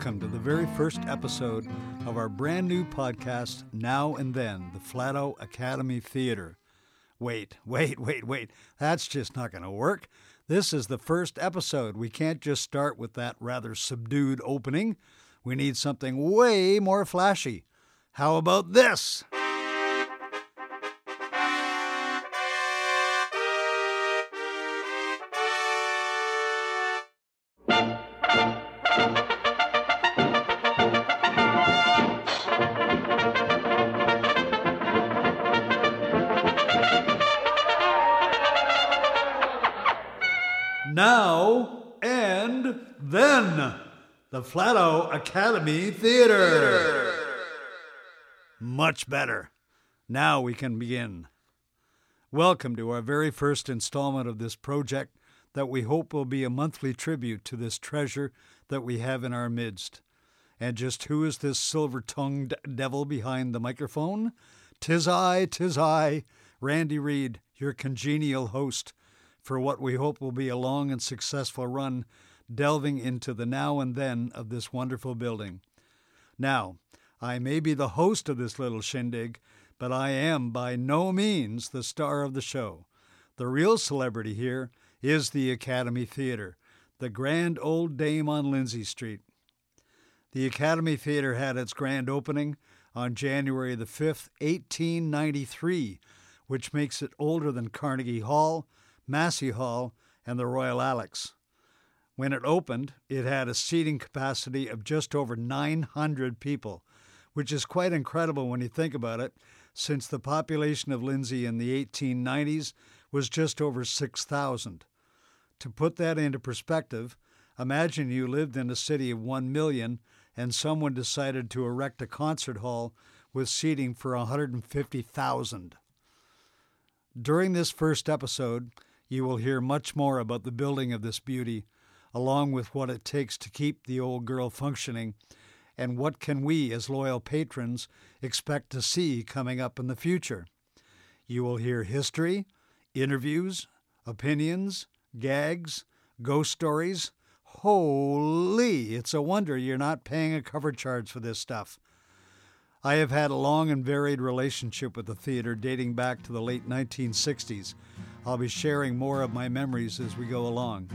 Welcome to the very first episode of our brand new podcast, Now and Then, the Flato Academy Theater. Wait, wait, wait, wait. That's just not going to work. This is the first episode. We can't just start with that rather subdued opening. We need something way more flashy. How about this? The Flato Academy Theater. Much better. Now we can begin. Welcome to our very first installment of this project that we hope will be a monthly tribute to this treasure that we have in our midst. And just who is this silver tongued devil behind the microphone? Tis I, tis I, Randy Reed, your congenial host for what we hope will be a long and successful run delving into the now and then of this wonderful building. Now, I may be the host of this little shindig, but I am by no means the star of the show. The real celebrity here is the Academy Theater, the grand old dame on Lindsay Street. The Academy Theater had its grand opening on January the 5th, 1893, which makes it older than Carnegie Hall, Massey Hall, and the Royal Alex. When it opened, it had a seating capacity of just over 900 people, which is quite incredible when you think about it, since the population of Lindsay in the 1890s was just over 6,000. To put that into perspective, imagine you lived in a city of 1 million and someone decided to erect a concert hall with seating for 150,000. During this first episode, you will hear much more about the building of this beauty, along with what it takes to keep the old girl functioning, and what can we as loyal patrons expect to see coming up in the future. You will hear history, interviews, opinions, gags, ghost stories. Holy, it's a wonder you're not paying a cover charge for this stuff. I have had a long and varied relationship with the theater dating back to the late 1960s. I'll be sharing more of my memories as we go along.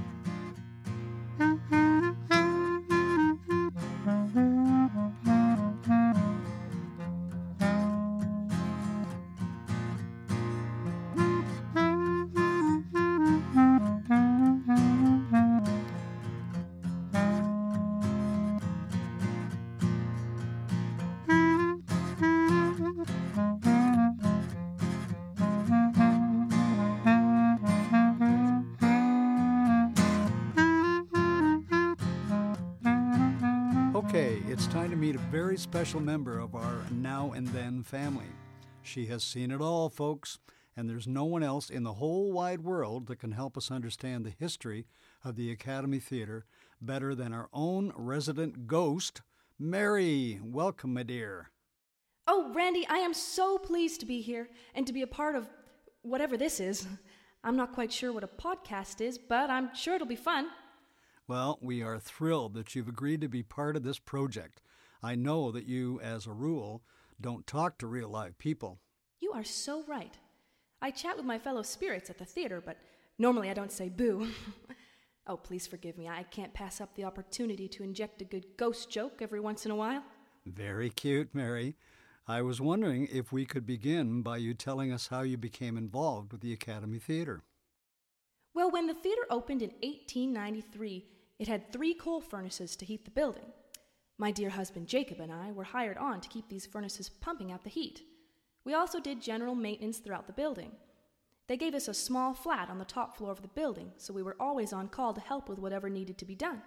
Special member of our Now and Then family. She has seen it all, folks, and there's no one else in the whole wide world that can help us understand the history of the Academy Theater better than our own resident ghost, Mary. Welcome, my dear. Oh, Randy, I am so pleased to be here and to be a part of whatever this is. I'm not quite sure what a podcast is, but I'm sure it'll be fun. Well, we are thrilled that you've agreed to be part of this project. I know that you, as a rule, don't talk to real live people. You are so right. I chat with my fellow spirits at the theater, but normally I don't say boo. oh, please forgive me. I can't pass up the opportunity to inject a good ghost joke every once in a while. Very cute, Mary. I was wondering if we could begin by you telling us how you became involved with the Academy Theater. Well, when the theater opened in 1893, it had three coal furnaces to heat the building. My dear husband Jacob and I were hired on to keep these furnaces pumping out the heat. We also did general maintenance throughout the building. They gave us a small flat on the top floor of the building, so we were always on call to help with whatever needed to be done.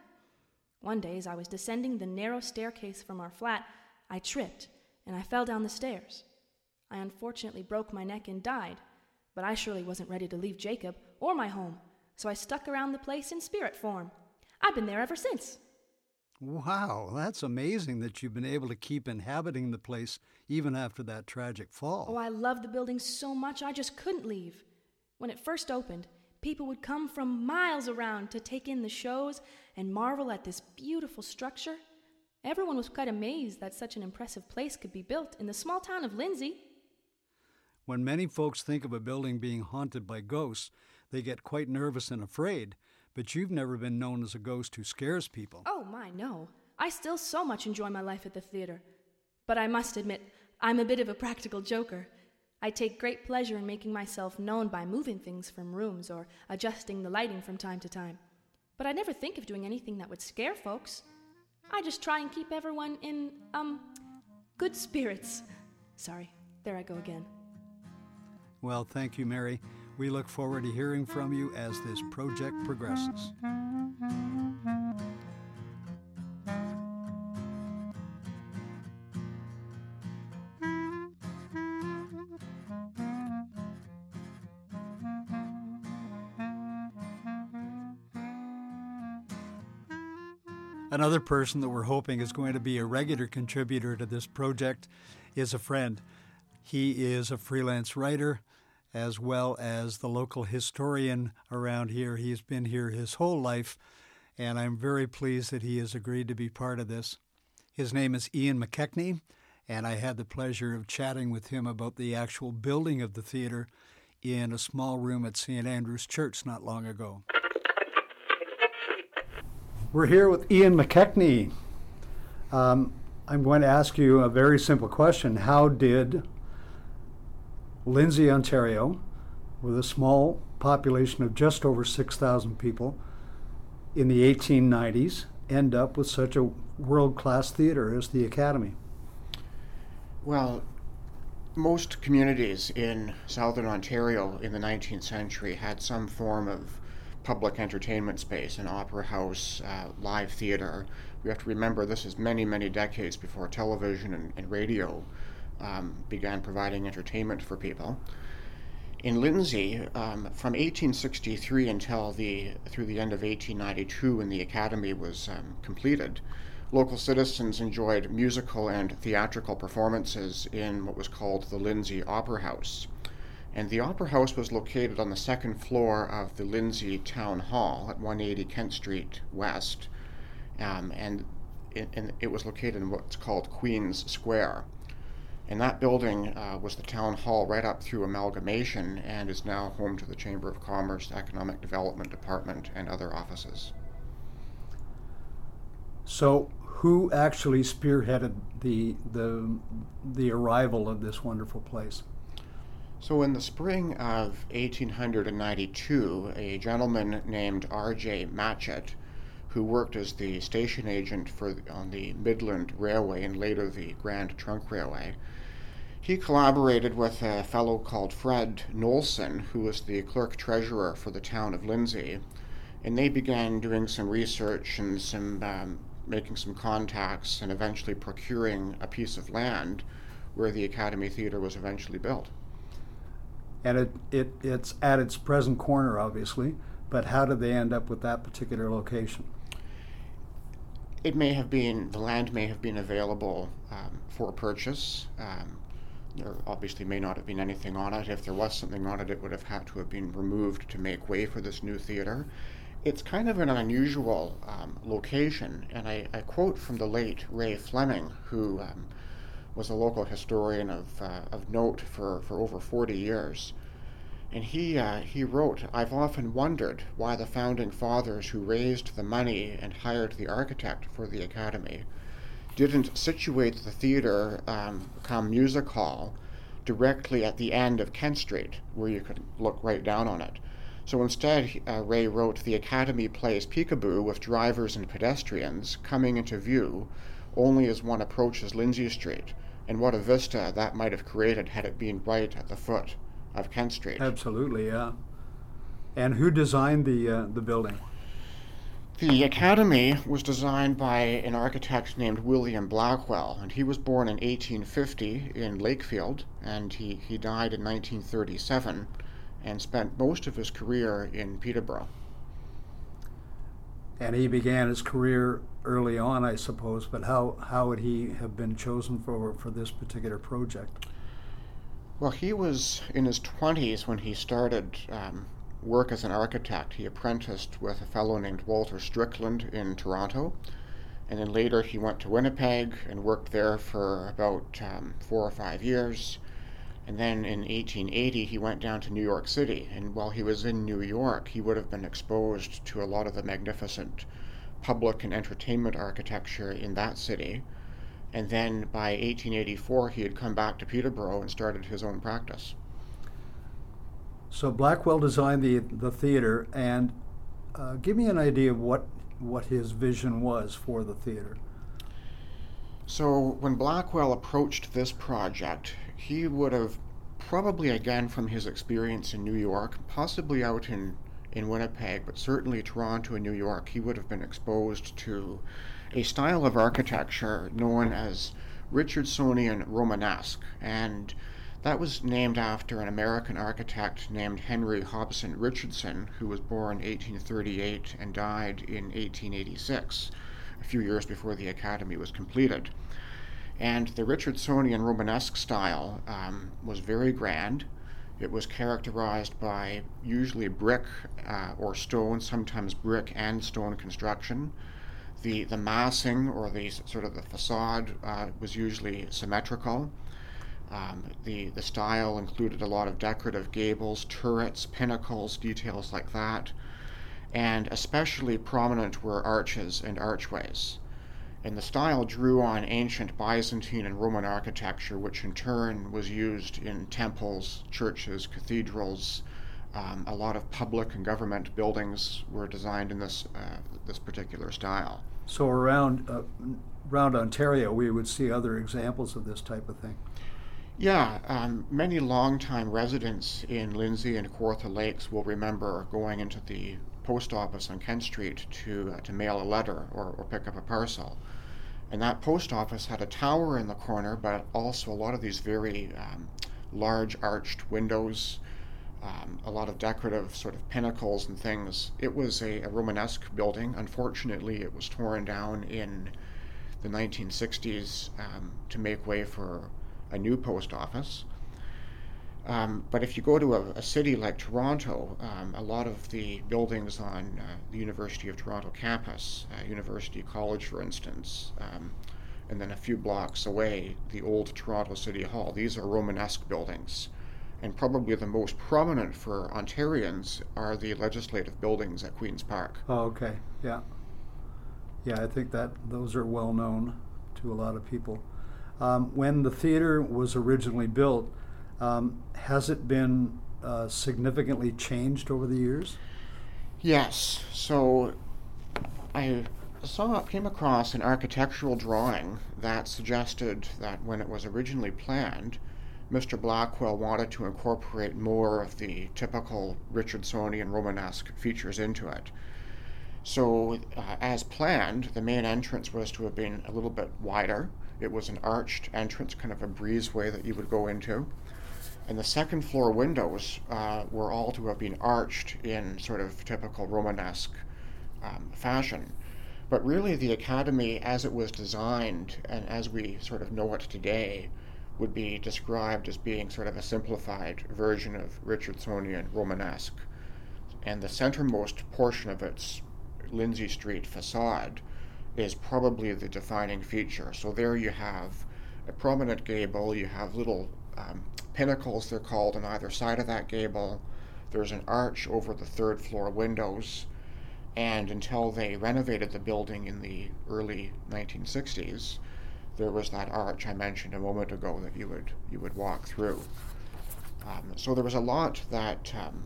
One day, as I was descending the narrow staircase from our flat, I tripped and I fell down the stairs. I unfortunately broke my neck and died, but I surely wasn't ready to leave Jacob or my home, so I stuck around the place in spirit form. I've been there ever since. Wow, that's amazing that you've been able to keep inhabiting the place even after that tragic oh, fall. Oh, I love the building so much I just couldn't leave. When it first opened, people would come from miles around to take in the shows and marvel at this beautiful structure. Everyone was quite amazed that such an impressive place could be built in the small town of Lindsay. When many folks think of a building being haunted by ghosts, they get quite nervous and afraid, but you've never been known as a ghost who scares people. Oh, my, no. I still so much enjoy my life at the theater. But I must admit, I'm a bit of a practical joker. I take great pleasure in making myself known by moving things from rooms or adjusting the lighting from time to time. But I never think of doing anything that would scare folks. I just try and keep everyone in, um, good spirits. Sorry, there I go again. Well, thank you, Mary. We look forward to hearing from you as this project progresses. Another person that we're hoping is going to be a regular contributor to this project is a friend. He is a freelance writer as well as the local historian around here. He's been here his whole life, and I'm very pleased that he has agreed to be part of this. His name is Ian McKechnie, and I had the pleasure of chatting with him about the actual building of the theater in a small room at St. Andrew's Church not long ago. We're here with Ian McKechnie. Um, I'm going to ask you a very simple question. How did Lindsay, Ontario, with a small population of just over 6,000 people in the 1890s, end up with such a world class theater as the Academy? Well, most communities in southern Ontario in the 19th century had some form of public entertainment space, an opera house, uh, live theater. We have to remember this is many, many decades before television and, and radio um, began providing entertainment for people. In Lindsay, um, from 1863 until the through the end of 1892, when the academy was um, completed, local citizens enjoyed musical and theatrical performances in what was called the Lindsay Opera House. And the Opera House was located on the second floor of the Lindsay Town Hall at 180 Kent Street West. Um, and, it, and it was located in what's called Queen's Square. And that building uh, was the town hall right up through amalgamation and is now home to the Chamber of Commerce, Economic Development Department, and other offices. So, who actually spearheaded the, the, the arrival of this wonderful place? So, in the spring of 1892, a gentleman named R.J. Matchett, who worked as the station agent for on the Midland Railway and later the Grand Trunk Railway, he collaborated with a fellow called Fred Knowlson, who was the clerk treasurer for the town of Lindsay, and they began doing some research and some um, making some contacts and eventually procuring a piece of land where the Academy Theater was eventually built and it, it it's at its present corner, obviously. But how did they end up with that particular location? It may have been the land may have been available um, for purchase. Um, there obviously may not have been anything on it. If there was something on it, it would have had to have been removed to make way for this new theater. It's kind of an unusual um, location, and I, I, quote from the late Ray Fleming, who um, was a local historian of, uh, of note for, for over 40 years. And he, uh, he wrote, I've often wondered why the founding fathers who raised the money and hired the architect for the academy didn't situate the theater, um, come music hall, directly at the end of Kent Street, where you could look right down on it. So instead, uh, Ray wrote, The Academy plays peekaboo with drivers and pedestrians coming into view only as one approaches Lindsay Street and what a vista that might have created had it been right at the foot of Kent Street. Absolutely, yeah. And who designed the uh, the building? The academy was designed by an architect named William Blackwell, and he was born in 1850 in Lakefield, and he, he died in 1937 and spent most of his career in Peterborough. And he began his career early on, I suppose, but how, how would he have been chosen for, for this particular project? Well, he was in his 20s when he started um, work as an architect. He apprenticed with a fellow named Walter Strickland in Toronto, And then later he went to Winnipeg and worked there for about um, four or five years. And then in 1880, he went down to New York City. And while he was in New York, he would have been exposed to a lot of the magnificent public and entertainment architecture in that city. And then by 1884, he had come back to Peterborough and started his own practice. So Blackwell designed the, the theater, and uh, give me an idea of what, what his vision was for the theater. So when Blackwell approached this project, he would have probably, again from his experience in New York, possibly out in, in Winnipeg, but certainly Toronto and New York, he would have been exposed to a style of architecture known as Richardsonian Romanesque. And that was named after an American architect named Henry Hobson Richardson, who was born 1838 and died in 1886, a few years before the Academy was completed. And the Richardsonian Romanesque style um, was very grand. It was characterized by usually brick uh, or stone, sometimes brick and stone construction. The, the massing or the sort of the facade uh, was usually symmetrical. Um, the, the style included a lot of decorative gables, turrets, pinnacles, details like that. And especially prominent were arches and archways and the style drew on ancient Byzantine and Roman architecture, which in turn was used in temples, churches, cathedrals. Um, a lot of public and government buildings were designed in this uh, this particular style. So around uh, around Ontario, we would see other examples of this type of thing. Yeah, um, many longtime residents in Lindsay and Kawartha Lakes will remember going into the post office on Kent Street to, uh, to mail a letter or, or pick up a parcel. And that post office had a tower in the corner, but also a lot of these very um, large arched windows, um, a lot of decorative sort of pinnacles and things. It was a, a Romanesque building. Unfortunately, it was torn down in the 1960s um, to make way for a new post office. Um, but if you go to a, a city like Toronto, um, a lot of the buildings on uh, the University of Toronto campus, uh, University College, for instance, um, and then a few blocks away, the old Toronto City Hall, these are Romanesque buildings. And probably the most prominent for Ontarians are the legislative buildings at Queen's Park. Oh, okay, yeah. Yeah, I think that those are well known to a lot of people. Um, when the theater was originally built, um, has it been uh, significantly changed over the years? Yes. So I saw came across an architectural drawing that suggested that when it was originally planned, Mr. Blackwell wanted to incorporate more of the typical Richardsonian Romanesque features into it. So, uh, as planned, the main entrance was to have been a little bit wider. It was an arched entrance, kind of a breezeway that you would go into and the second floor windows uh, were all to have been arched in sort of typical Romanesque um, fashion. But really, the Academy, as it was designed and as we sort of know it today, would be described as being sort of a simplified version of Richardsonian Romanesque. And the centermost portion of its Lindsay Street facade is probably the defining feature. So there you have a prominent gable, you have little um, pinnacles, they're called, on either side of that gable. There's an arch over the third floor windows. And until they renovated the building in the early 1960s, there was that arch I mentioned a moment ago that you would you would walk through. Um, so there was a lot that um,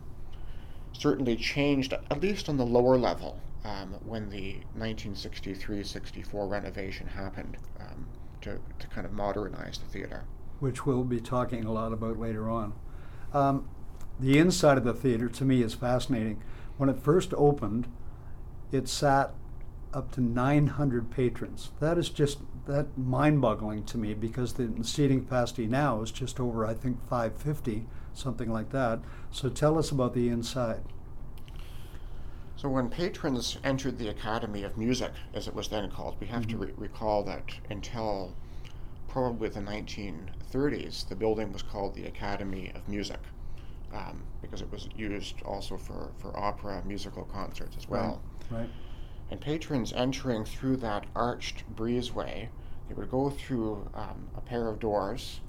certainly changed, at least on the lower level, um, when the 1963-64 renovation happened um, to, to kind of modernize the theater which we'll be talking a lot about later on. Um, the inside of the theater, to me, is fascinating. When it first opened, it sat up to 900 patrons. That is just that mind-boggling to me because the seating capacity now is just over, I think, 550, something like that. So tell us about the inside. So when patrons entered the Academy of Music, as it was then called, we have mm-hmm. to re- recall that until probably the 1930s, the building was called the Academy of Music um, because it was used also for, for opera musical concerts as well. Right. right. And patrons entering through that arched breezeway, they would go through um, a pair of doors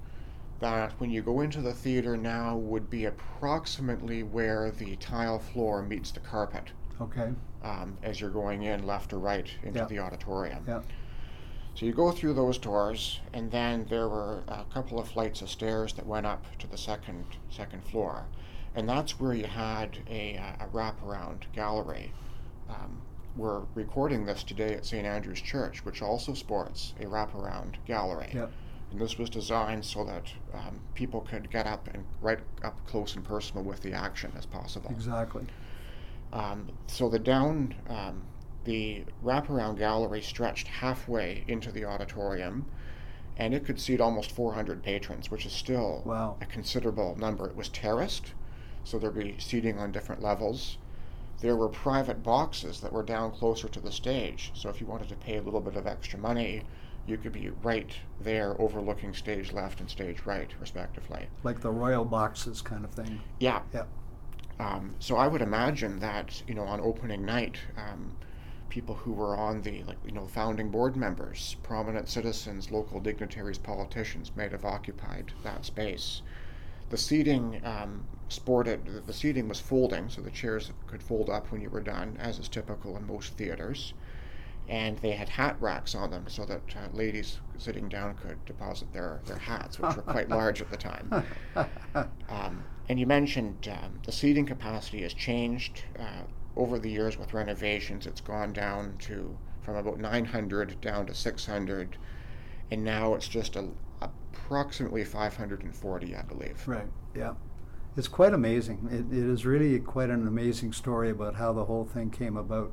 that, when you go into the theater now, would be approximately where the tile floor meets the carpet Okay. um, as you're going in left or right into Yeah. the auditorium. Yeah. So you go through those doors, and then there were a couple of flights of stairs that went up to the second second floor, and that's where you had a, uh, a wraparound gallery. Um, we're recording this today at St Andrew's Church, which also sports a wraparound gallery. Yep. And this was designed so that um, people could get up and right up close and personal with the action as possible. Exactly. Um, so the down, um, the wraparound gallery stretched halfway into the auditorium, and it could seat almost 400 patrons, which is still Wow. a considerable number. It was terraced, so there'd be seating on different levels. There were private boxes that were down closer to the stage, so if you wanted to pay a little bit of extra money, you could be right there overlooking stage left and stage right, respectively. Like the royal boxes kind of thing. Yeah, Yep. Um, so I would imagine that you know on opening night, um, people who were on the like you know founding board members, prominent citizens, local dignitaries, politicians might have occupied that space. The seating um, sported the- seating was folding, so the chairs could fold up when you were done, as is typical in most theaters. And they had hat racks on them so that uh, ladies sitting down could deposit their, their hats, which were quite large at the time. And you mentioned um, the seating capacity has changed uh, over the years with renovations. It's gone down to from about 900 down to 600, and now it's just a, approximately 540, I believe. Right. Yeah. It's quite amazing. It, it is really quite an amazing story about how the whole thing came about.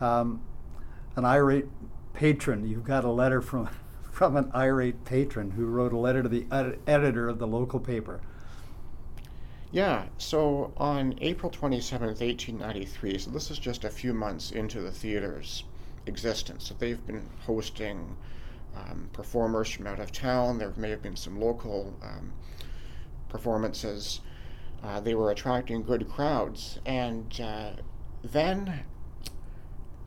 Um, an irate patron. You've got a letter from from an irate patron who wrote a letter to the ed- editor of the local paper. Yeah, so on April 27th, 1893, so this is just a few months into the theater's existence. So they've been hosting um, performers from out of town. There may have been some local um, performances. Uh, they were attracting good crowds. And uh, then,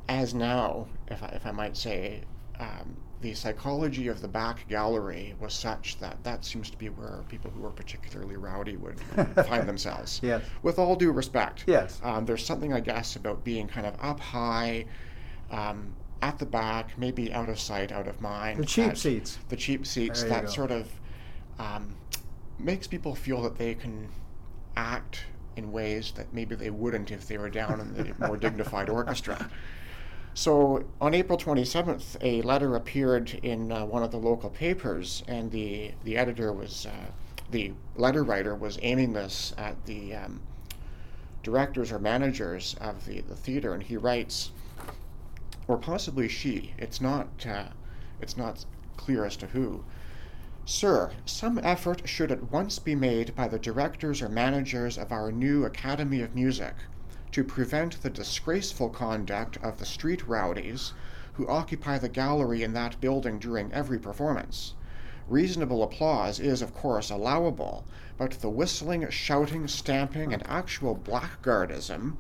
as now, if I, if I might say, um, the psychology of the back gallery was such that that seems to be where people who are particularly rowdy would find themselves. Yes. With all due respect. Yes. Um, there's something, I guess, about being kind of up high, um, at the back, maybe out of sight, out of mind. The cheap seats. The cheap seats that go. sort of um, makes people feel that they can act in ways that maybe they wouldn't if they were down in the more dignified orchestra. So on April 27th, a letter appeared in uh, one of the local papers, and the, the editor was, uh, the letter writer was aiming this at the um, directors or managers of the, the theater, and he writes, or possibly she, it's not, uh, it's not clear as to who. Sir, some effort should at once be made by the directors or managers of our new Academy of Music to prevent the disgraceful conduct of the street rowdies who occupy the gallery in that building during every performance. Reasonable applause is, of course, allowable, but the whistling, shouting, stamping, and actual blackguardism,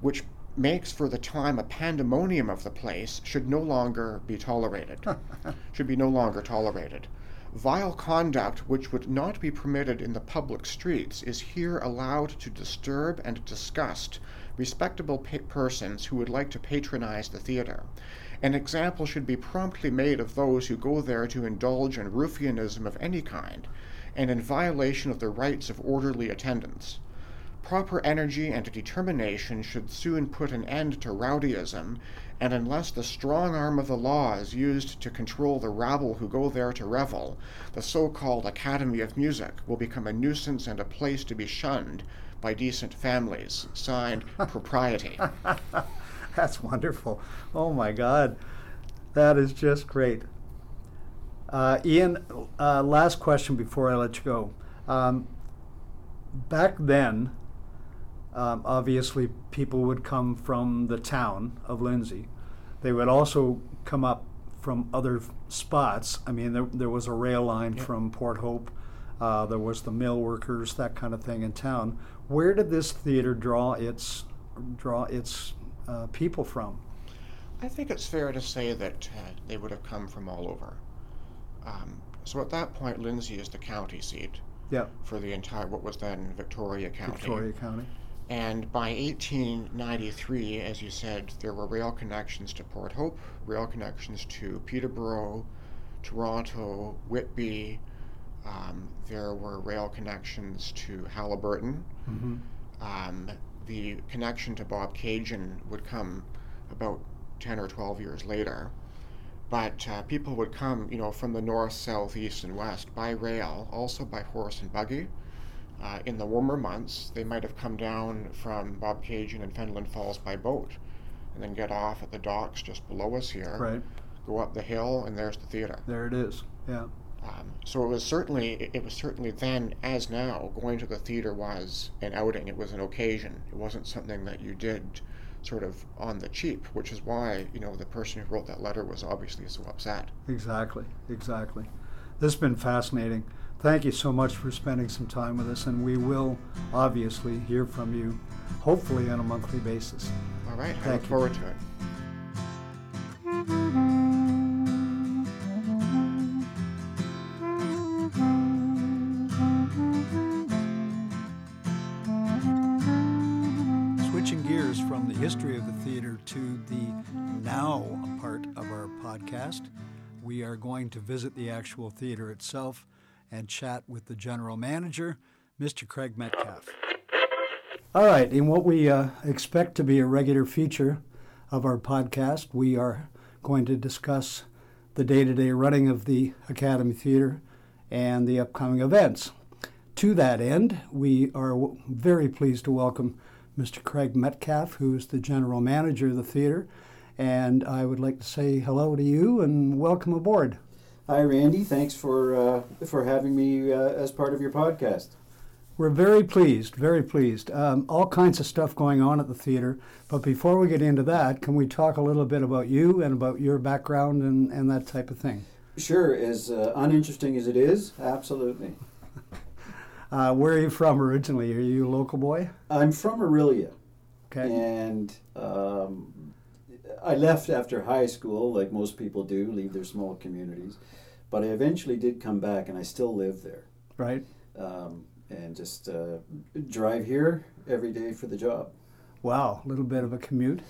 which makes for the time a pandemonium of the place, should no longer be tolerated. should be no longer tolerated. Vile conduct which would not be permitted in the public streets is here allowed to disturb and disgust respectable pa- persons who would like to patronize the theater. An example should be promptly made of those who go there to indulge in ruffianism of any kind, and in violation of the rights of orderly attendance. Proper energy and determination should soon put an end to rowdyism, and unless the strong arm of the law is used to control the rabble who go there to revel, the so called Academy of Music will become a nuisance and a place to be shunned by decent families. Signed, Propriety. That's wonderful. Oh my God. That is just great. Uh, Ian, uh, last question before I let you go. Um, back then, um, obviously, people would come from the town of Lindsay. They would also come up from other spots. I mean, there, there was a rail line Yeah. from Port Hope. Uh, there was the mill workers, that kind of thing in town. Where did this theater draw its draw its uh, people from? I think it's fair to say that uh, they would have come from all over. Um, so at that point, Lindsay is the county seat Yeah, for the entire what was then Victoria County. Victoria County. And by 1893, as you said, there were rail connections to Port Hope, rail connections to Peterborough, Toronto, Whitby. Um, there were rail connections to Haliburton. hmm Um, the connection to Bobcaygeon would come about 10 or 12 years later. But uh, people would come, you know, from the north, south, east, and west by rail, also by horse and buggy. Uh, in the warmer months, they might have come down from Bobcaygeon and Fenelon Falls by boat, and then get off at the docks just below us here, Right, go up the hill, and there's the theater. there it is. Yeah, Um, so it was certainly it- it was certainly then as now going to the theater was an outing. It was an occasion. It wasn't something that you did sort of on the cheap, which is why you know the person who wrote that letter was obviously so upset. exactly, exactly. This has been fascinating. Thank you so much for spending some time with us, and we will obviously hear from you, hopefully on a monthly basis. All right, I Thank look you. forward to it. Switching gears from the history of the theater to the now part of our podcast, we are going to visit the actual theater itself and chat with the general manager, Mr. Craig Metcalf. All right, in what we uh, expect to be a regular feature of our podcast, we are going to discuss the day to day running of the Academy Theater and the upcoming events. To that end, we are w- very pleased to welcome Mr. Craig Metcalf, who is the general manager of the theater. And I would like to say hello to you and welcome aboard. Hi, Randy. Thanks for uh, for having me uh, as part of your podcast. We're very pleased, very pleased. Um, all kinds of stuff going on at the theater. But before we get into that, can we talk a little bit about you and about your background and, and that type of thing? Sure, as uh, uninteresting as it is, absolutely. Uh, where are you from originally? Are you a local boy? I'm from Orillia, Okay. and um, I left after high school, like most people do, leave their small communities. But I eventually did come back, and I still live there, Right. um, and just uh, drive here every day for the job. Wow. A little bit of a commute.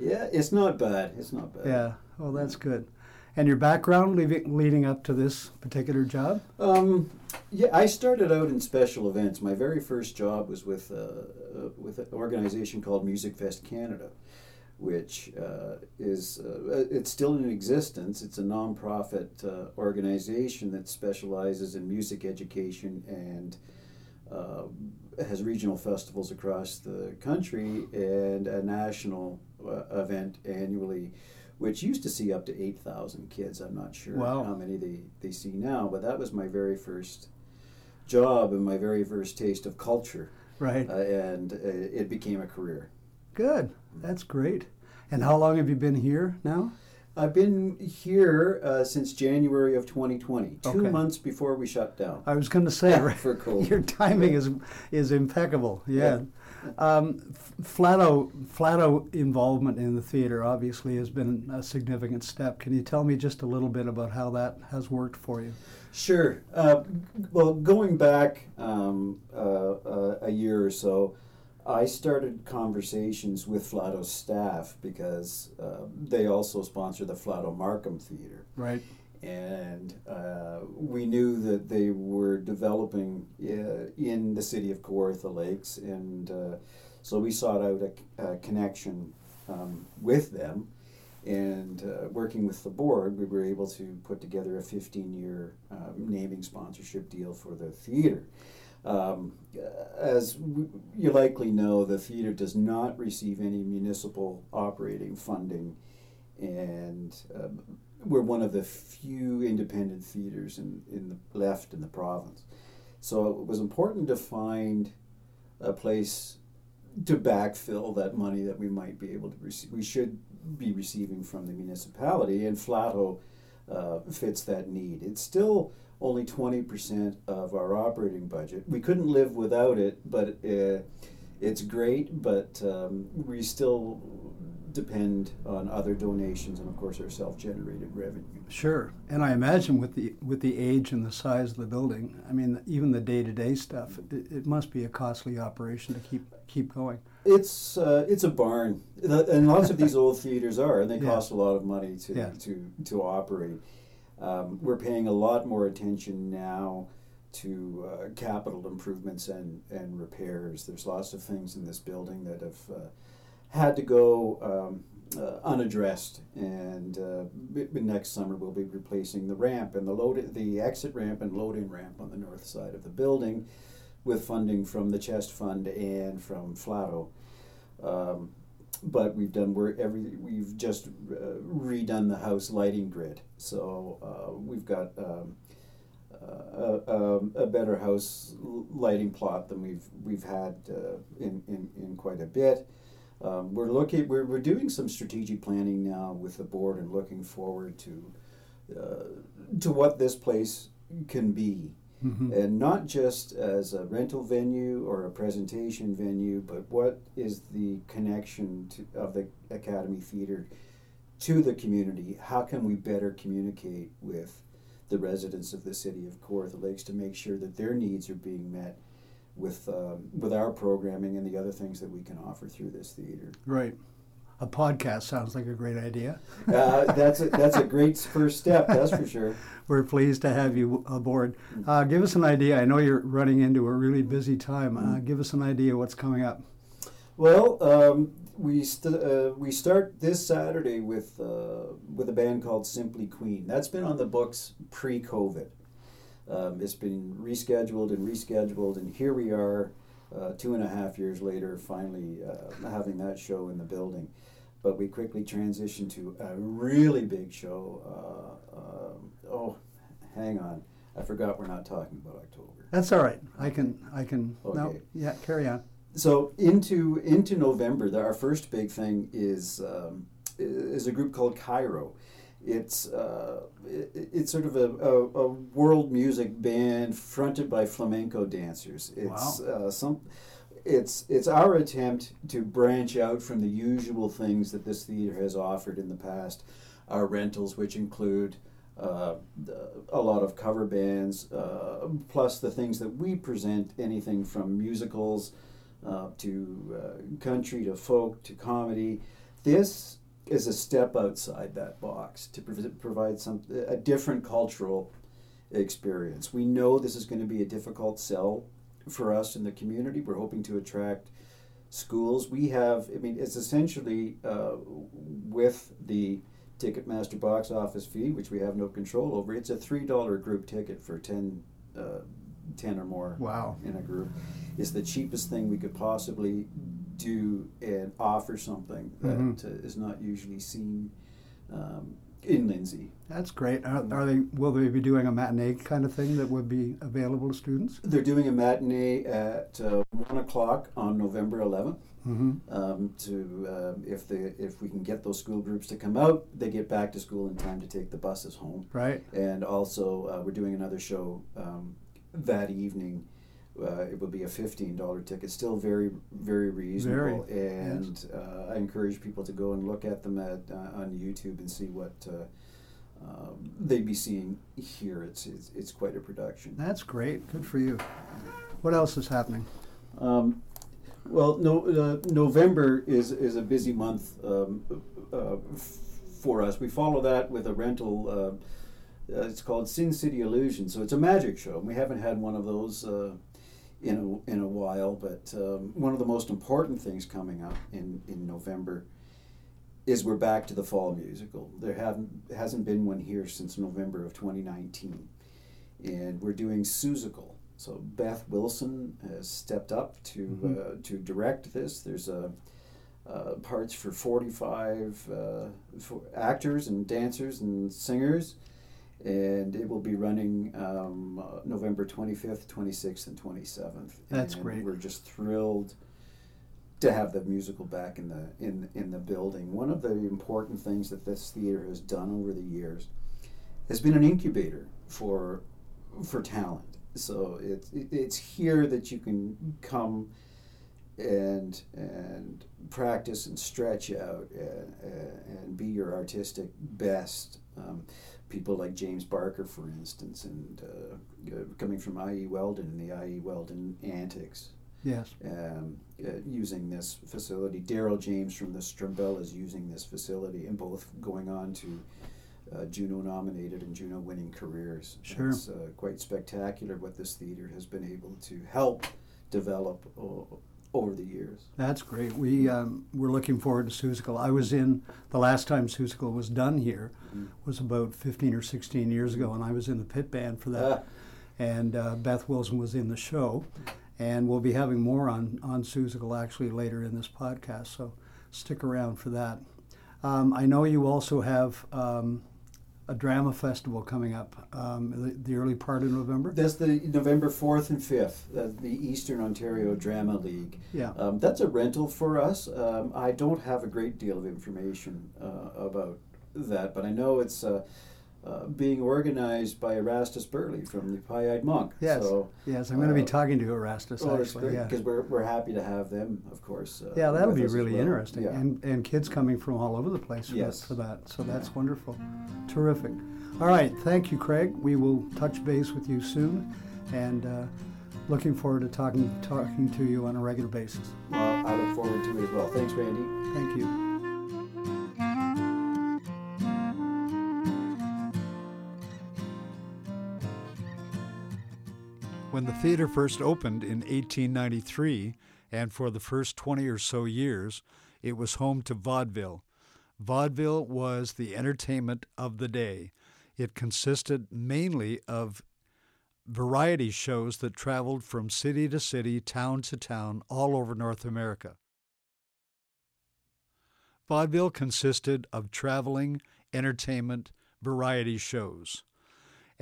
Yeah, it's not bad. It's not bad. Yeah. Well, that's good. And your background leading, leading up to this particular job? Um, yeah, I started out in special events. My very first job was with uh, uh, with an organization called Music Fest Canada, which uh, is uh, it's still in existence. It's a nonprofit uh, organization that specializes in music education and uh, has regional festivals across the country and a national uh, event annually which used to see up to 8,000 kids. I'm not sure Wow. how many they, they see now, but that was my very first job and my very first taste of culture, Right. uh, and uh, it became a career. Good. That's great. And how long have you been here now? I've been here uh, since January of 2020, two Okay. months before we shut down. I was going to say, right, For COVID. your timing is is impeccable. Yeah. Um, F- Flato Flato involvement in the theater obviously has been a significant step. Can you tell me just a little bit about how that has worked for you? Sure. Uh, well, going back um, uh, uh, a year or so, I started conversations with Flato's staff because uh, they also sponsor the Flato Markham Theater. Right. And uh, we knew that they were developing uh, in the city of Kawartha Lakes, and uh, so we sought out a, a connection um, with them. And uh, working with the board, we were able to put together a 15 year um, naming sponsorship deal for the theater. Um, as you likely know, the theater does not receive any municipal operating funding, and um, we're one of the few independent theaters in, in the left in the province. So it was important to find a place to backfill that money that we might be able to receive. We should be receiving from the municipality, and Flato uh, fits that need. It's still only 20% of our operating budget. We couldn't live without it, but uh, it's great, but um, we still depend on other donations and, of course, our self-generated revenue. Sure, and I imagine with the with the age and the size of the building, I mean, even the day-to-day stuff, it, it must be a costly operation to keep keep going. It's uh, it's a barn, and lots of these old theaters are, and they Yeah. cost a lot of money to Yeah. to to operate. Um, we're paying a lot more attention now to uh, capital improvements and and repairs. There's lots of things in this building that have uh, had to go um, uh, unaddressed, and uh, next summer we'll be replacing the ramp and the load the exit ramp and load-in ramp on the north side of the building with funding from the Chest Fund and from Flato. Um, but we've done we're every we've just uh, redone the house lighting grid, so uh, we've got um, a, a, a better house lighting plot than we've we've had uh, in, in in quite a bit. Um, we're looking we're, we're doing some strategic planning now with the board and looking forward to uh, to what this place can be Mhm. and not just as a rental venue or a presentation venue, but what is the connection to, of the Academy Theatre to the community? How can we better communicate with the residents of the city of Kawartha Lakes to make sure that their needs are being met with um, with our programming and the other things that we can offer through this theater? Right. A podcast sounds like a great idea. Uh, that's a, that's a great first step, that's for sure. We're pleased to have you aboard. Uh, give us an idea. I know you're running into a really busy time. Uh, give us an idea what's coming up. Well, um, we st- uh, we start this Saturday with uh, with a band called Simply Queen. That's been on the books pre-COVID. Um, it's been rescheduled and rescheduled, and here we are, uh, two and a half years later, finally uh, having that show in the building. But we quickly transitioned to a really big show. Uh, um, oh, hang on, I forgot we're not talking about October. That's all right. I can. I can. No. Okay. Yeah. Carry on. So into into November, the, our first big thing is um, is a group called Cairo. It's uh, it, it's sort of a, a, a world music band fronted by flamenco dancers. It's uh, some. It's it's our attempt to branch out from the usual things that this theater has offered in the past. Our rentals, which include uh, a lot of cover bands, uh, plus the things that we present, anything from musicals uh, to uh, country to folk to comedy. This is a step outside that box to prov- provide some a different cultural experience. We know this is going to be a difficult sell for us in the community. We're hoping to attract schools. We have, I mean, it's essentially uh, with the Ticketmaster box office fee, which we have no control over. It's a three dollar group ticket for 10, uh, 10 or more Wow. in a group. Is the cheapest thing we could possibly do and offer something that Mhm. uh, is not usually seen um, in Lindsay. That's great. Are, are they? Will they be doing a matinee kind of thing that would be available to students? They're doing a matinee at uh, one o'clock on November 11th. Mm-hmm. Um, to uh, if the if we can get those school groups to come out, they get back to school in time to take the buses home. Right. And also, uh, we're doing another show um, that evening. Uh, it will be a fifteen dollar ticket, still very very reasonable. and uh, I encourage people to go and look at them at uh, on YouTube and see what uh, um, they'd be seeing here. It's, it's it's quite a production. That's great. Good for you. What else is happening? Um, well, no, uh, November is, is a busy month um, uh, f- for us. We follow that with a rental. Uh, uh, it's called Sin City Illusion. So it's a magic show. We haven't had one of those uh, in a, in a while, but um, one of the most important things coming up in, in November is we're back to the fall musical. There haven't hasn't been one here since November of 2019, and we're doing Seussical. So Beth Wilson has stepped up to Mhm. uh, to direct this. There's a uh, parts for 45 uh, for actors and dancers and singers, and it will be running um, uh, November 25th, 26th, and 27th. That's And great. We're just thrilled to have the musical back in the in in the building. One of the important things that this theater has done over the years has been an incubator for for talent. So it's it, it's here that you can come and and practice and stretch out and, and be your artistic best. Um, people like James Barker, for instance, and uh, coming from I.E. Weldon and the I.E. Weldon Antics. Yes. Um, uh, using this facility. Darryl James from the Strumbellas using this facility, and both going on to uh, Juno nominated and Juno winning careers. Sure. It's uh, quite spectacular what this theater has been able to help develop o- over the years. That's great. We um, we're looking forward to Seussical. I was in the last time Seussical was done here Mm-hmm. was about 15 or 16 years ago, and I was in the pit band for that. Ah. And uh, Beth Wilson was in the show, and we'll be having more on on Seussical actually later in this podcast. So stick around for that. Um, I know you also have. Um, a drama festival coming up um, the, the early part of November. That's the November 4th and 5th, uh, the Eastern Ontario Drama League. Yeah. Um, that's a rental for us. Um, I don't have a great deal of information uh, about that, but I know it's uh, uh, being organized by Erastus Burley from the Pie Eyed Monk. Yes. So, yes, I'm going to be uh, talking to Erastus oh, actually. great yeah. because we're, we're happy to have them, of course. Uh, Yeah, that'll be really well. interesting, Yeah. and and kids coming from all over the place for, Yes. for that. So that's wonderful, terrific. All right, thank you, Craig. We will touch base with you soon, and uh, looking forward to talking talking to you on a regular basis. well, I look forward to it as well. Thanks, Randy. Thank you. When the theater first opened in 1893, and for the first 20 or so years, it was home to vaudeville. Vaudeville was the entertainment of the day. It consisted mainly of variety shows that traveled from city to city, town to town, all over North America. Vaudeville consisted of traveling entertainment variety shows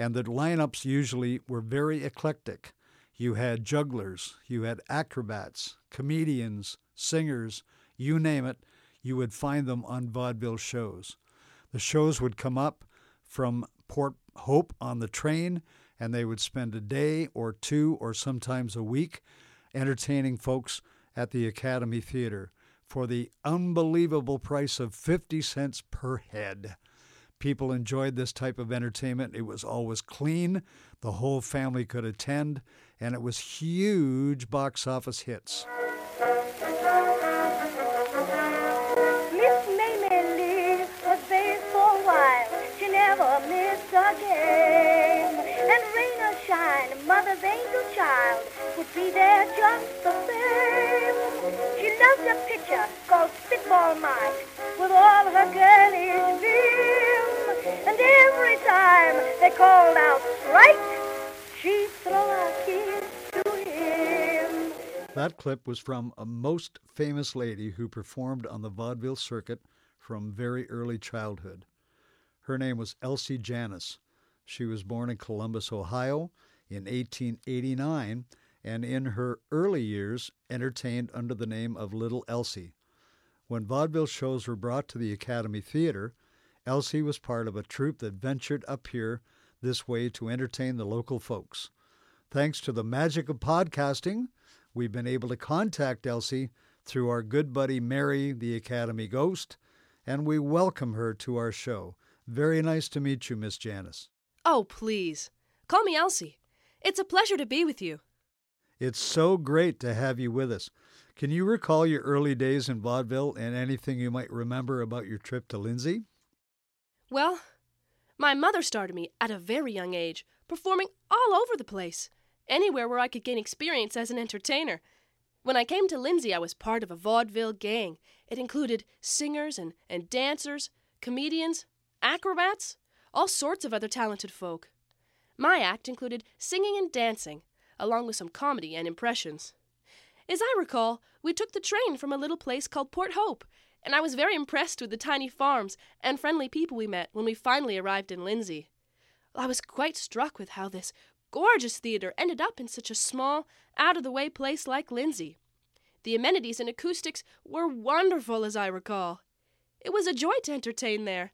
and the lineups usually were very eclectic. You had jugglers, you had acrobats, comedians, singers, you name it, you would find them on vaudeville shows. The shows would come up from Port Hope on the train, and they would spend a day or two or sometimes a week entertaining folks at the Academy Theater for the unbelievable price of 50 cents per head. People enjoyed this type of entertainment. It was always clean, the whole family could attend, and it was huge box office hits. Miss Mamie Lee was there for a while. She never missed a game. And rain or shine, mother's angel child would be there just the same. She loved a picture called Spitball Mike with all her girlish vim. And every time they called out strike, she'd throw kiss to him. That clip was from a most famous lady who performed on the vaudeville circuit from very early childhood. Her name was Elsie Janis. She was born in Columbus, Ohio in 1889 and in her early years entertained under the name of Little Elsie. When vaudeville shows were brought to the Academy Theater, Elsie was part of a troupe that ventured up here this way to entertain the local folks. Thanks to the magic of podcasting, we've been able to contact Elsie through our good buddy Mary, the Academy Ghost, and we welcome her to our show. Very nice to meet you, Miss Janis. Oh, please. Call me Elsie. It's a pleasure to be with you. It's so great to have you with us. Can you recall your early days in vaudeville and anything you might remember about your trip to Lindsay? Well, my mother started me at a very young age, performing all over the place, anywhere where I could gain experience as an entertainer. When I came to Lindsay, I was part of a vaudeville gang. It included singers and, and dancers, comedians, acrobats, all sorts of other talented folk. My act included singing and dancing, along with some comedy and impressions. As I recall, we took the train from a little place called Port Hope, and I was very impressed with the tiny farms and friendly people we met when we finally arrived in Lindsay. I was quite struck with how this gorgeous theater ended up in such a small, out of the way place like Lindsay. The amenities and acoustics were wonderful, as I recall. It was a joy to entertain there.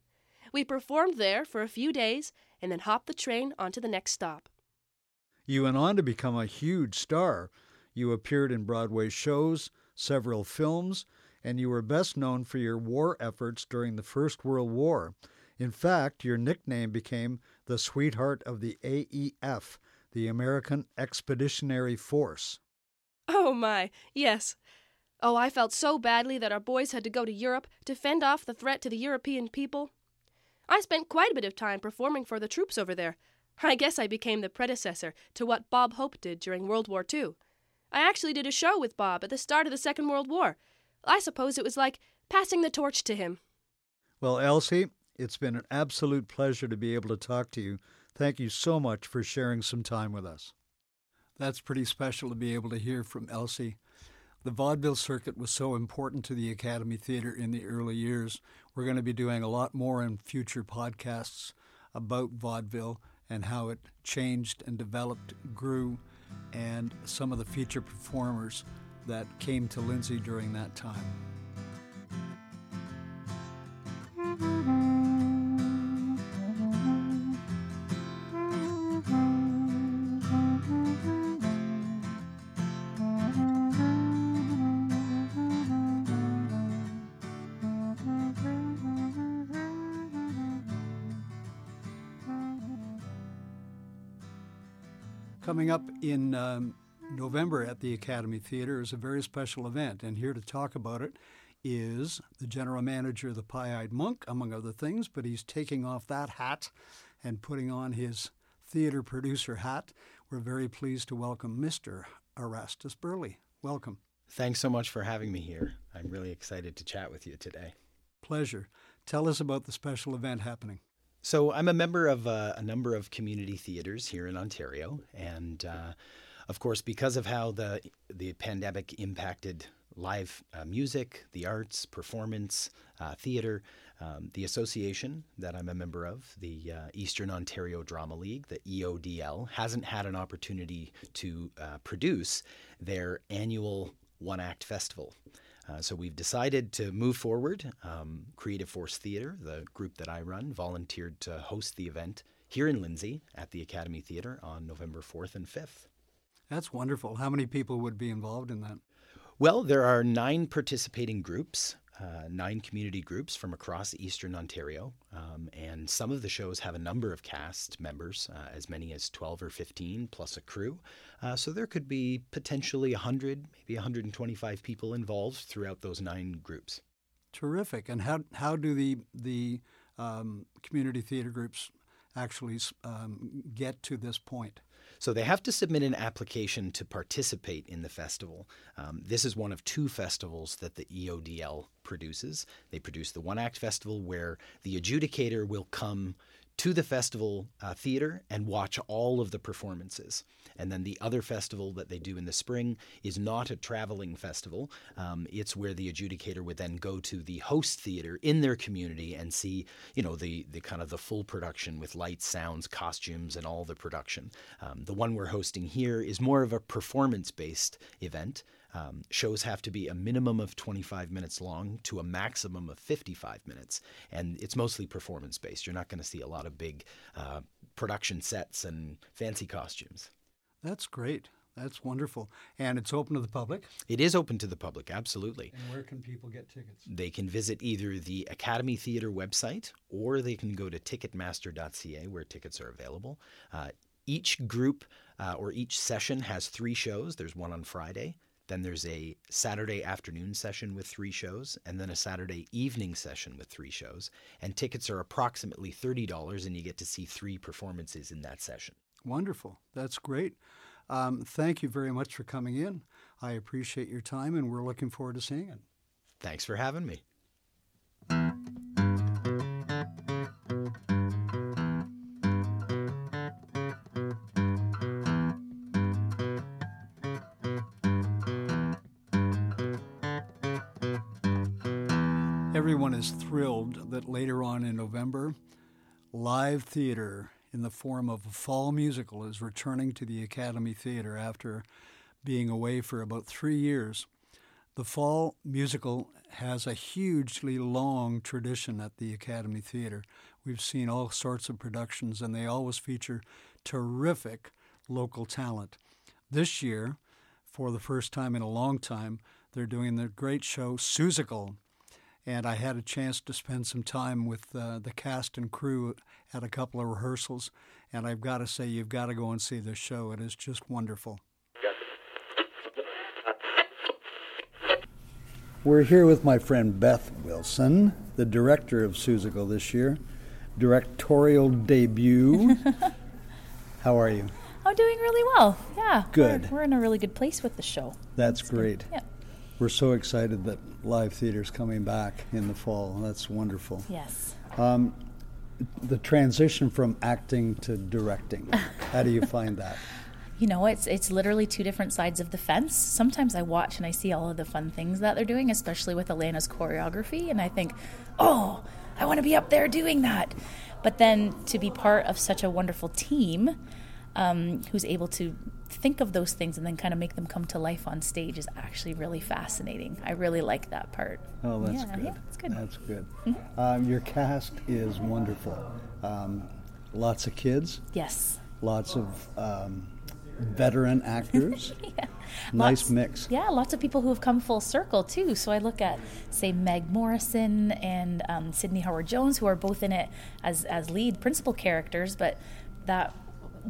We performed there for a few days and then hopped the train on to the next stop. You went on to become a huge star. You appeared in Broadway shows several films, and you were best known for your war efforts during the First World War. In fact, your nickname became the sweetheart of the AEF, the American Expeditionary Force. Oh my, yes. Oh, I felt so badly that our boys had to go to Europe to fend off the threat to the European people. I spent quite a bit of time performing for the troops over there. I guess I became the predecessor to what Bob Hope did during World War II. I actually did a show with Bob at the start of the Second World War. I suppose it was like passing the torch to him. Well, Elsie, it's been an absolute pleasure to be able to talk to you. Thank you so much for sharing some time with us. That's pretty special to be able to hear from Elsie. The vaudeville circuit was so important to the Academy Theater in the early years. We're going to be doing a lot more in future podcasts about vaudeville and how it changed and developed, grew, and some of the feature performers that came to Lindsay during that time. Coming up in um, November at the Academy Theater is a very special event, and here to talk about it is the general manager of the Pie Eyed Monk, among other things, but he's taking off that hat and putting on his theater producer hat. We're very pleased to welcome Mr. Erastus Burley. Welcome. Thanks so much for having me here. I'm really excited to chat with you today. Pleasure. Tell us about the special event happening. So, I'm a member of uh, a number of community theaters here in Ontario, and uh, of course, because of how the the pandemic impacted live uh, music, the arts, performance, uh, theater, um, the association that I'm a member of, the uh, Eastern Ontario Drama League, the EODL, hasn't had an opportunity to uh, produce their annual one act festival. Uh, so we've decided to move forward. Um, Creative Force Theater, the group that I run, volunteered to host the event here in Lindsay at the Academy Theater on November 4th and 5th. That's wonderful. How many people would be involved in that? Well, there are nine participating groups, uh, nine community groups from across Eastern Ontario, um, and some of the shows have a number of cast members, uh, as many as 12 or 15, plus a crew. Uh, so there could be potentially 100, maybe 125 people involved throughout those nine groups. Terrific. And how, how do the, the um, community theater groups actually um, get to this point? So they have to submit an application to participate in the festival. Um, this is one of two festivals that the EODL produces. They produce the One Act Festival, where the adjudicator will come to the festival uh, theater and watch all of the performances. And then the other festival that they do in the spring is not a traveling festival. Um, it's where the adjudicator would then go to the host theater in their community and see, you know, the the kind of the full production with lights, sounds, costumes, and all the production. Um, the one we're hosting here is more of a performance-based event. Um, shows have to be a minimum of 25 minutes long to a maximum of 55 minutes, and it's mostly performance based. You're not going to see a lot of big uh, production sets and fancy costumes. That's great. That's wonderful. And it's open to the public? It is open to the public, absolutely. And where can people get tickets? They can visit either the Academy Theatre website or they can go to ticketmaster.ca where tickets are available. Uh, each group uh, or each session has three shows. There's one on Friday, then there's a Saturday afternoon session with three shows, and then a Saturday evening session with three shows. And tickets are approximately $30, and you get to see three performances in that session. Wonderful. That's great. Um, thank you very much for coming in. I appreciate your time, and we're looking forward to seeing it. Thanks for having me. Everyone is thrilled that later on in November, live theater in the form of a fall musical is returning to the Academy Theater after being away for about three years. The fall musical has a hugely long tradition at the Academy Theater. We've seen all sorts of productions, and they always feature terrific local talent. This year, for the first time in a long time, They're doing the great show, Seussical. And I had a chance to spend some time with uh, the cast and crew at a couple of rehearsals. And I've got to say, you've got to go and see this show. It is just wonderful. We're here with my friend Beth Wilson, the director of Seussical this year, directorial debut. How are you? I'm doing really well. Yeah. Good. We're, we're in a really good place with the show. That's great. Yeah. We're so excited that live theater is coming back in the fall. That's wonderful. Yes. Um, the transition from acting to directing, how do you find that? You know, it's it's literally two different sides of the fence. Sometimes I watch and I see all of the fun things that they're doing, especially with Elena's choreography, and I think, "Oh, I want to be up there doing that." But then to be part of such a wonderful team um, who's able to think of those things and then kind of make them come to life on stage is actually really fascinating. I really like that part. Oh, that's yeah, good. Yeah, it's good. That's good. Um, your cast is wonderful. Um, lots of kids, yes. lots of um, veteran actors. Yeah. Nice Lots- mix. Yeah, lots of people who have come full circle too. So I look at, say, Meg Morrison and um, Sydney Howard Jones, who are both in it as as lead principal characters. But that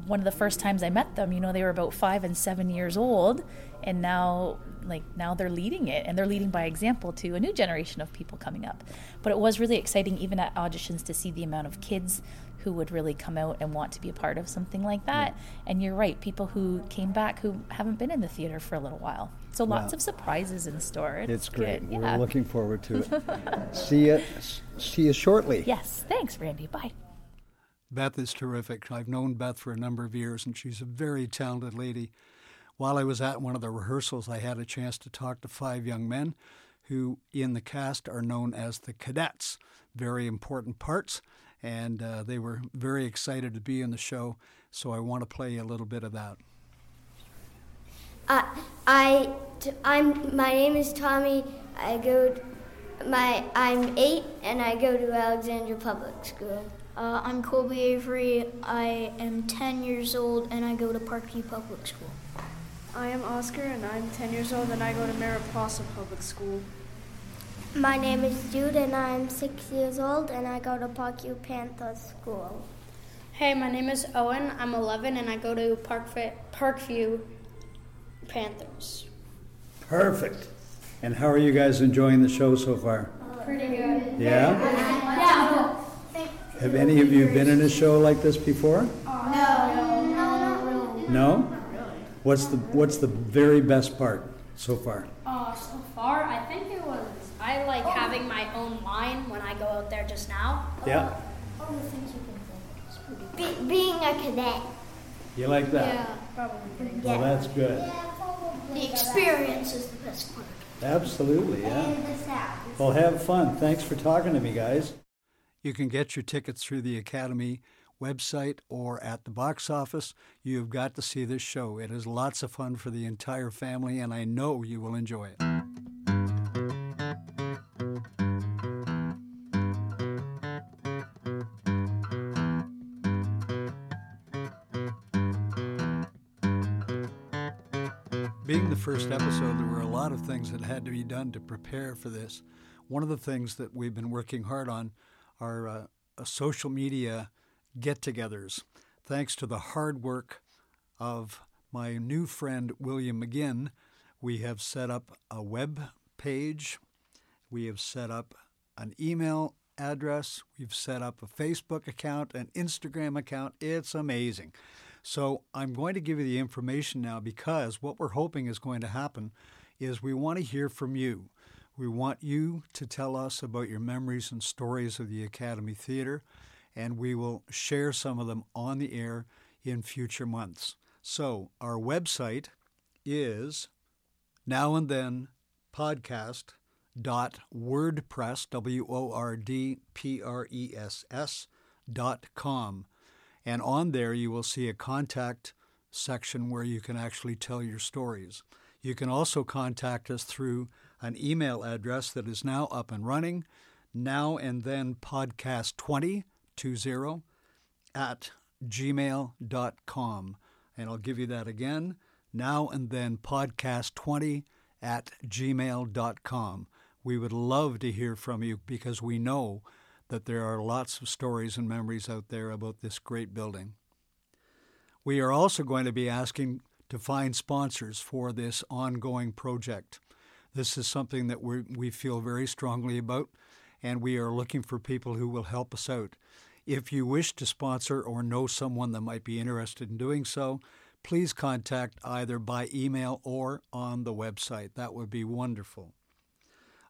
one of the first times I met them, you know, they were about five and seven years old, and now like now they're leading it, and they're leading by example to a new generation of people coming up. But it was really exciting, even at auditions, to see the amount of kids who would really come out and want to be a part of something like that. And you're right, people who came back who haven't been in the theater for a little while. So lots of surprises in store. It's, It's great. We're Yeah. looking forward to it. see you. See you shortly. Yes, thanks, Randy. Bye. Beth is terrific. I've known Beth for a number of years, and she's a very talented lady. While I was at one of the rehearsals, I had a chance to talk to five young men who, in the cast, are known as the cadets. Very important parts, and uh, they were very excited to be in the show. So I want to play a little bit of that. Uh, I, I'm. My name is Tommy. I go. my I'm eight, and I go to Alexandra Public School. Uh, I'm Colby Avery. I am 10 years old and I go to Parkview Public School. I am Oscar and I'm 10 years old and I go to Mariposa Public School. My name is Jude, and I'm six years old, and I go to Parkview Panther School. Hey, my name is Owen. I'm 11 and I go to Parkvi- Parkview Panthers. Perfect. And how are you guys enjoying the show so far? Pretty good. Yeah? Yeah. Have any of you been in a show like this before? No. No? Not really. No. What's the What's the very best part so far? Uh, so far, I think it was. I like having my own line when I go out there just now. Yeah. Be- being a cadet. You like that? Yeah, probably. Well, that's good. The experience is the best part. Absolutely, yeah. Well, have fun. Thanks for talking to me, guys. You can get your tickets through the Academy website or at the box office. You've got to see this show. It is lots of fun for the entire family, and I know you will enjoy it. Being the first episode, there were a lot of things that had to be done to prepare for this. One of the things that we've been working hard on are uh, uh, social media get togethers. Thanks to the hard work of my new friend William McGinn, we have set up a web page, we have set up an email address, we've set up a Facebook account, an Instagram account. It's amazing. So I'm going to give you the information now because what we're hoping is going to happen is we want to hear from you. We want you to tell us about your memories and stories of the Academy Theater, and we will share some of them on the air in future months. So our website is now and then podcast dot wordpress w o r d p r e s s dot com and on there you will see a contact section where you can actually tell your stories you can also contact us through an email address that is now up and running now and then podcast 20 20 at gmail.com and i'll give you that again now and then podcast 20 at gmail.com. We would love to hear from you because we know that there are lots of stories and memories out there about this great building. We are also going to be asking to find sponsors for this ongoing project. This is something that we we feel very strongly about, and we are looking for people who will help us out. If you wish to sponsor or know someone that might be interested in doing so, please contact either by email or on the website. That would be wonderful.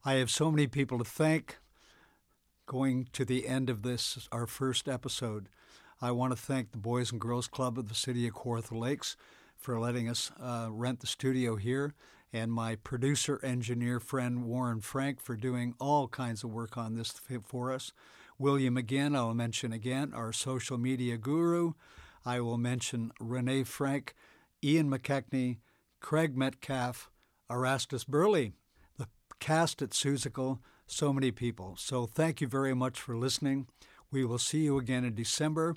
I have so many people to thank going to the end of this, our first episode. I want to thank the Boys and Girls Club of the City of Kawartha Lakes for letting us uh, rent the studio here, and my producer engineer friend Warren Frank for doing all kinds of work on this for us. William again, I'll mention again, our social media guru. I will mention Renee Frank, Ian McKechnie, Craig Metcalf, Erastus Burley, the cast at Seussical, so many people. So thank you very much for listening. We will see you again in December.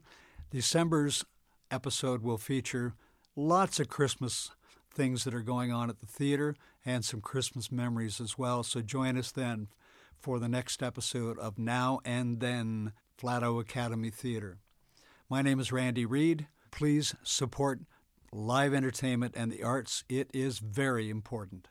December's episode will feature lots of Christmas things that are going on at the theater and some Christmas memories as well. So join us then for the next episode of Now and Then Flato Academy Theater. My name is Randy Reed. Please support live entertainment and the arts. It is very important.